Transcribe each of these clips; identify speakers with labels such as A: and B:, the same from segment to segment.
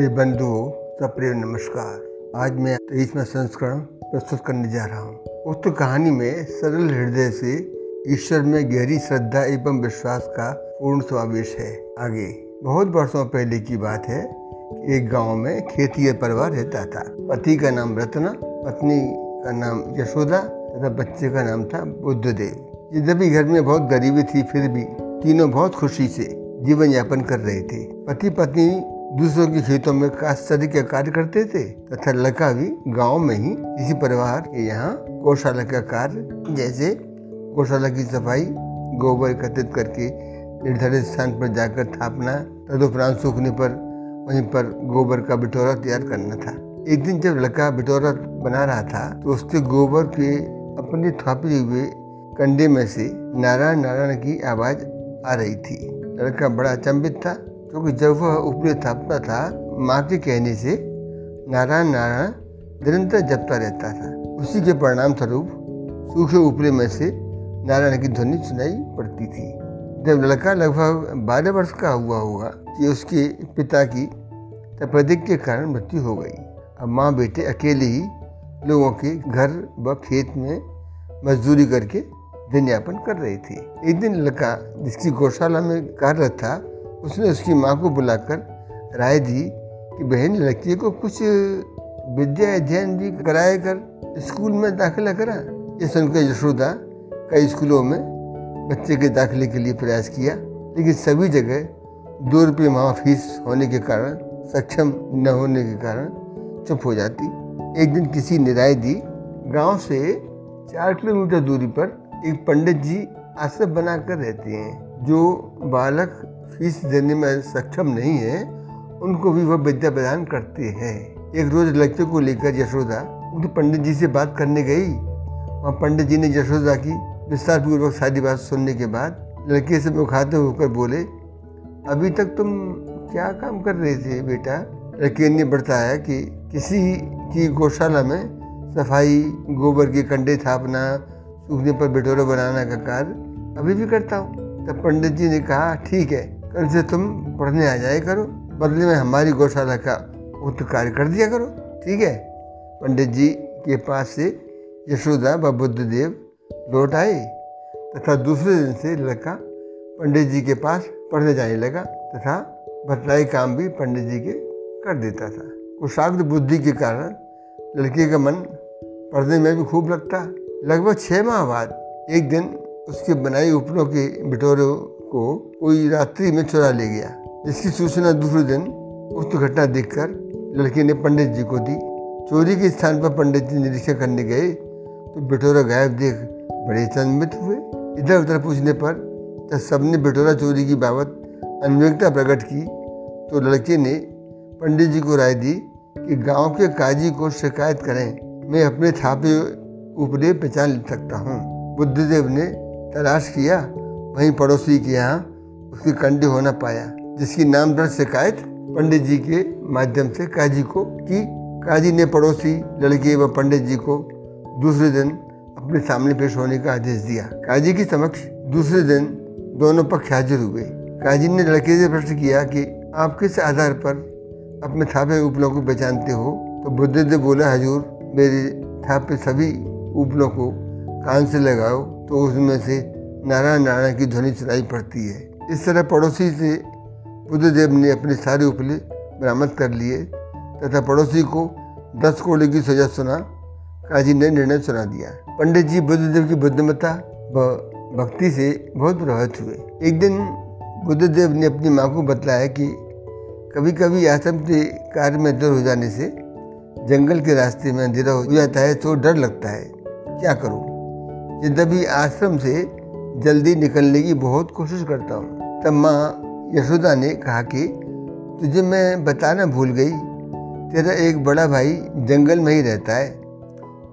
A: प्रिय बंधुओं सप्रिय नमस्कार। आज मैं तेईसवा संस्करण प्रस्तुत करने जा रहा हूँ। उक्त कहानी में सरल हृदय से ईश्वर में गहरी श्रद्धा एवं विश्वास का पूर्ण समावेश है। आगे, बहुत वर्षों पहले की बात है एक गाँव में खेतीय परिवार रहता था। पति का नाम रत्ना, पत्नी का नाम यशोदा तथा बच्चे का नाम था बुद्धदेव। यद्यपि घर में बहुत गरीबी थी, फिर भी तीनों बहुत खुशी से जीवन यापन कर रहे थे। पति पत्नी दूसरों के खेतों में काश्तरी का कार्य करते थे। तथा लड़का भी गाँव में ही किसी परिवार के यहाँ गौशाला का कार्य जैसे गौशाला की सफ़ाई, गोबर एकत्रित करके निर्धारित स्थान पर जाकर थापना, तदुपरांत सूखने पर, वहीं पर गोबर का बिटोरा तैयार करना था। एक दिन जब लड़का बिटोरा बना रहा था तो उसके गोबर के अपने थापे हुए कंडे में से नारायण नारायण की आवाज़ आ रही थी। लड़का बड़ा अचंभित था क्योंकि जब वह ऊपरी थापता था, माँ के कहने से नारायण नारायण निरंतर जपता रहता था। उसी के परिणाम स्वरूप सूखे ऊपरे में से नारायण की ध्वनि सुनाई पड़ती थी। जब लड़का लगभग बारह वर्ष का हुआ होगा कि उसके पिता की तपेदिक के कारण मृत्यु हो गई। अब माँ बेटे अकेले ही लोगों के घर व खेत में मजदूरी करके दिन यापन कर रहे थे। एक दिन लड़का जिसकी गौशाला में कार्यरत था उसने उसकी माँ को बुलाकर राय दी कि बहन, लड़की को कुछ विद्या अध्ययन भी कराए कर स्कूल में दाखिला करा। ये सुनकर यशोदा कई स्कूलों में बच्चे के दाखिले के लिए प्रयास किया, लेकिन सभी जगह दो रुपये माह फ़ीस होने के कारण, सक्षम न होने के कारण चुप हो जाती। एक दिन किसी ने राय दी, गाँव से चार किलोमीटर दूरी पर एक पंडित जी आश्रम बनाकर रहते हैं, जो बालक फ़ीस देने में सक्षम नहीं है, उनको भी वह विद्या प्रदान करते हैं। एक रोज लड़के को लेकर यशोदा उनके पंडित जी से बात करने गई। वहाँ पंडित जी ने यशोदा की विस्तार पूर्वक सारी बात सुनने के बाद लड़के से मुखाते होकर बोले, अभी तक तुम क्या काम कर रहे थे बेटा? लड़के ने बताया कि किसी की गौशाला में सफ़ाई, गोबर के कंडे थापना, सूखने पर बिटोरा बनाना का कार्य अभी भी करता हूँ। तब पंडित जी ने कहा, ठीक है कल से तुम पढ़ने आ जाए करो। बदले में हमारी गौशाला का उक्त कार्य कर दिया करो। ठीक है? पंडित जी के पास से यशोदा व बुद्धदेव लौट आए तथा दूसरे दिन से लड़का पंडित जी के पास पढ़ने जाने लगा तथा बतलाए काम भी पंडित जी के कर देता था। कुशाग्र बुद्धि के कारण लड़के का मन पढ़ने में भी खूब लगता। लगभग छः माह बाद एक दिन उसके बनाई उपलों के बिटोरों को कोई रात्रि में चुरा ले गया, जिसकी सूचना दूसरे दिन उक्त घटना देखकर लड़के ने पंडित जी को दी। चोरी के स्थान पर पंडित जी निरीक्षण करने गए तो बिटोरा गायब देख बड़े चंबित हुए। इधर उधर पूछने पर जब सबने बिटोरा चोरी की बाबत अनविकता प्रकट की तो लड़के ने पंडित जी को राय दी कि गाँव के काजी को शिकायत करें, मैं अपने छापे ऊपरे पहचान सकता हूँ। बुद्धदेव ने तलाश किया वहीं पड़ोसी के यहाँ उसकी कंडी होना पाया, जिसकी नाम दर्ज शिकायत पंडित जी के माध्यम से काजी को की। काजी ने पड़ोसी, लड़के व पंडित जी को दूसरे दिन अपने सामने पेश होने का आदेश दिया। काजी के समक्ष दूसरे दिन दोनों पक्ष हाजिर हुए। काजी ने लड़के से प्रश्न किया कि, आप किस आधार पर अपने थापे उपलों को पहचानते हो? तो बुद्धदेव बोला, हजूर, मेरे थापे सभी उपलों को कान से लगाओ तो उसमें से नारायण नारायण की ध्वनि सुनाई पड़ती है। इस तरह पड़ोसी से बुद्धदेव ने अपने सारे उपले बरामद कर लिए तथा पड़ोसी को दस कोड़े की सजा सुना, काजी ने निर्णय सुना दिया। पंडित जी बुद्धदेव की बुद्धिमत्ता व भक्ति से बहुत प्रभावित हुए। एक दिन बुद्धदेव ने अपनी माँ को बतलाया कि कभी कभी आश्रम के कार्य में डर हो जाने से जंगल के रास्ते में अंधेरा हो जाता है तो डर लगता है। क्या करूँ? यद्यपि आश्रम से जल्दी निकलने की बहुत कोशिश करता हूँ। तब माँ यशोदा ने कहा कि, तुझे मैं बताना भूल गई। तेरा एक बड़ा भाई जंगल में ही रहता है।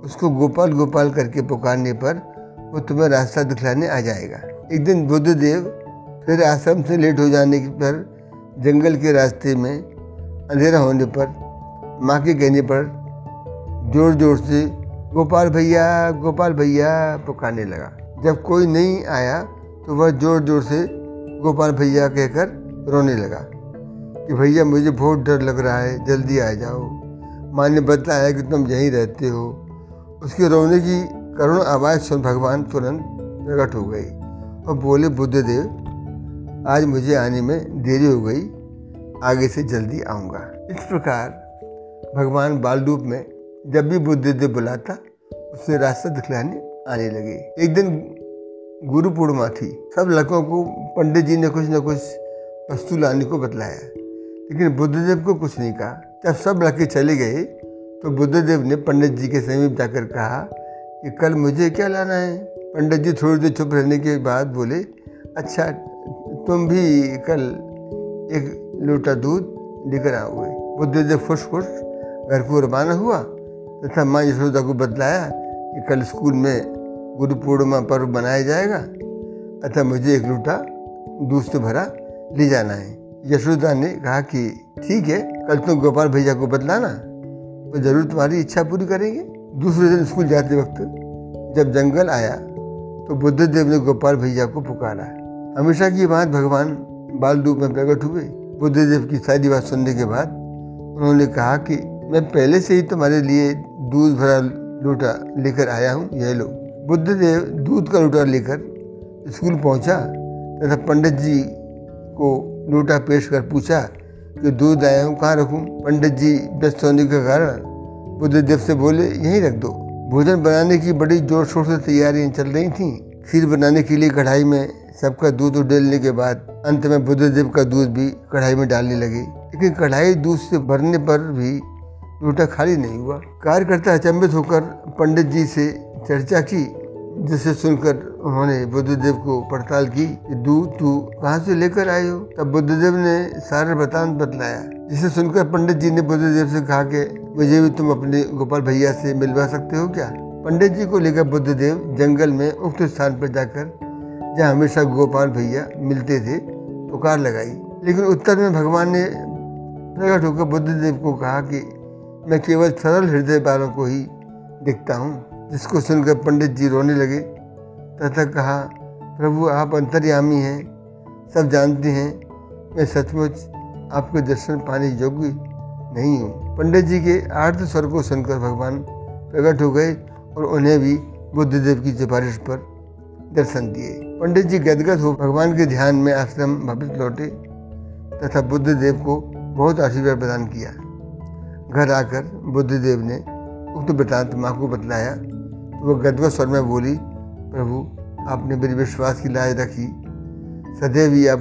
A: उसको गोपाल गोपाल करके पुकारने पर वो तुम्हें रास्ता दिखलाने आ जाएगा। एक दिन बुद्धदेव फिर आश्रम से लेट हो जाने पर जंगल के रास्ते में अंधेरा होने पर माँ के कहने पर ज़ोर ज़ोर से, गोपाल भैया गोपाल भैया, पुकारने लगा। जब कोई नहीं आया तो वह ज़ोर ज़ोर से गोपाल भैया कहकर रोने लगा कि भैया, मुझे बहुत डर लग रहा है, जल्दी आ जाओ। माँ ने बताया कि तुम यहीं रहते हो। उसके रोने की करुण आवाज़ सुन भगवान तुरंत प्रकट हो गई और बोले, बुद्धदेव, आज मुझे आने में देरी हो गई। आगे से जल्दी आऊँगा। इस प्रकार भगवान बाल रूप में जब भी बुद्धदेव बुलाता उसे रास्ता दिखलाने आने लगे। एक दिन गुरु पूर्णिमा थी। सब लड़कों को, पंडित जी ने कुछ न कुछ वस्तु लाने को बतलाया। लेकिन बुद्धदेव को कुछ नहीं कहा। जब सब लड़के चले गए तो बुद्धदेव ने पंडित जी के समीप जाकर कहा कि, कल मुझे क्या लाना है? पंडित जी थोड़ी देर चुप रहने के बाद बोले अच्छा तुम भी कल एक लोटा दूध लेकर आओगे बुद्धदेव खुश खुश घर को रवाना हुआ, तथा माँ यशोदा को बतलाया कि कल स्कूल में गुरु पूर्णिमा पर्व मनाया जाएगा। अतः मुझे एक लूटा दूध से भरा ले जाना है। यशोदा ने कहा कि, ठीक है, कल तुम गोपाल भैया को बतलाना वो ज़रूर तुम्हारी इच्छा पूरी करेंगे। दूसरे दिन स्कूल जाते वक्त जब जंगल आया तो बुद्धदेव ने गोपाल भैया को पुकारा। हमेशा की बात भगवान बाल रूप में प्रकट हुए। बुद्धदेव की सारी बात सुनने के बाद उन्होंने कहा कि, मैं पहले से ही तुम्हारे लिए दूध भरा लोटा लेकर आया हूँ, यह लो। बुद्धदेव दूध का लोटा लेकर स्कूल पहुँचा, तथा पंडित जी को लोटा पेश कर पूछा कि दूध आया हूँ, कहाँ रखूँ? पंडित जी व्यस्त होने के कारण बुद्धदेव से बोले, यहीं रख दो। भोजन बनाने की बड़ी ज़ोर शोर से तैयारियाँ चल रही थीं। खीर बनाने के लिए कढ़ाई में सबका दूध उडेलने के बाद अंत में बुद्धदेव का दूध भी कढ़ाई में डालने लगे। लेकिन कढ़ाई दूध से भरने पर भी लोटा खाली नहीं हुआ। कार्यकर्ता अचंभित होकर पंडित जी से चर्चा की जिसे सुनकर उन्होंने बुद्धदेव को पड़ताल की दूध तू कहाँ से लेकर आए हो? तब बुद्धदेव ने सारा वृतांत बतलाया, जिसे सुनकर पंडित जी ने बुद्धदेव से कहा कि मुझे भी तुम अपने गोपाल भैया से मिलवा सकते हो क्या? पंडित जी को लेकर बुद्धदेव जंगल में उक्त स्थान पर जाकर, जहाँ हमेशा गोपाल भैया मिलते थे, पुकार लगाई। लेकिन उत्तर में भगवान ने प्रकट होकर बुद्धदेव को कहा कि मैं केवल सरल हृदय वालों को ही दिखता हूँ। जिसको सुनकर पंडित जी रोने लगे। तथा कहा, प्रभु, आप अंतर्यामी हैं, सब जानते हैं, मैं सचमुच आपके दर्शन पाने योग्य नहीं हूँ। पंडित जी के आर्थ स्वर को सुनकर भगवान प्रकट हो गए और उन्हें भी बुद्धदेव की सिफारिश पर दर्शन दिए। पंडित जी गदगद हो भगवान के ध्यान में आश्रम वापिस लौटे तथा बुद्धदेव को बहुत आशीर्वाद प्रदान किया। घर आकर बुद्धदेव ने उक्त वृतांत माँ को बतलाया वह गदगद स्वर में बोली, प्रभु, आपने मेरी विश्वास की लाज रखी। सदैव ही अब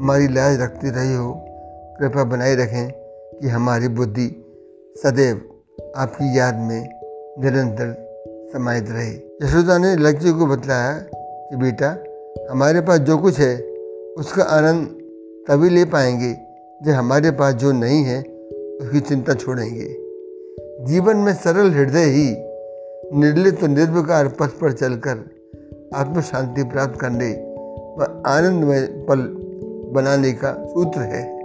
A: हमारी लाज रखते रहे हो। कृपा बनाए रखें कि हमारी बुद्धि सदैव आपकी याद में निरंतर समाहित रहे। यशोदा ने लक्ष्य को बतलाया कि, बेटा, हमारे पास जो कुछ है, उसका आनंद तभी ले पाएँगे जब हमारे पास जो नहीं है, उसकी चिंता छोड़ेंगे। जीवन में सरल हृदय ही निर्लित निर्विकार पथ पर चलकर आत्म शांति प्राप्त करने व आनंदमय पल बनाने का सूत्र है।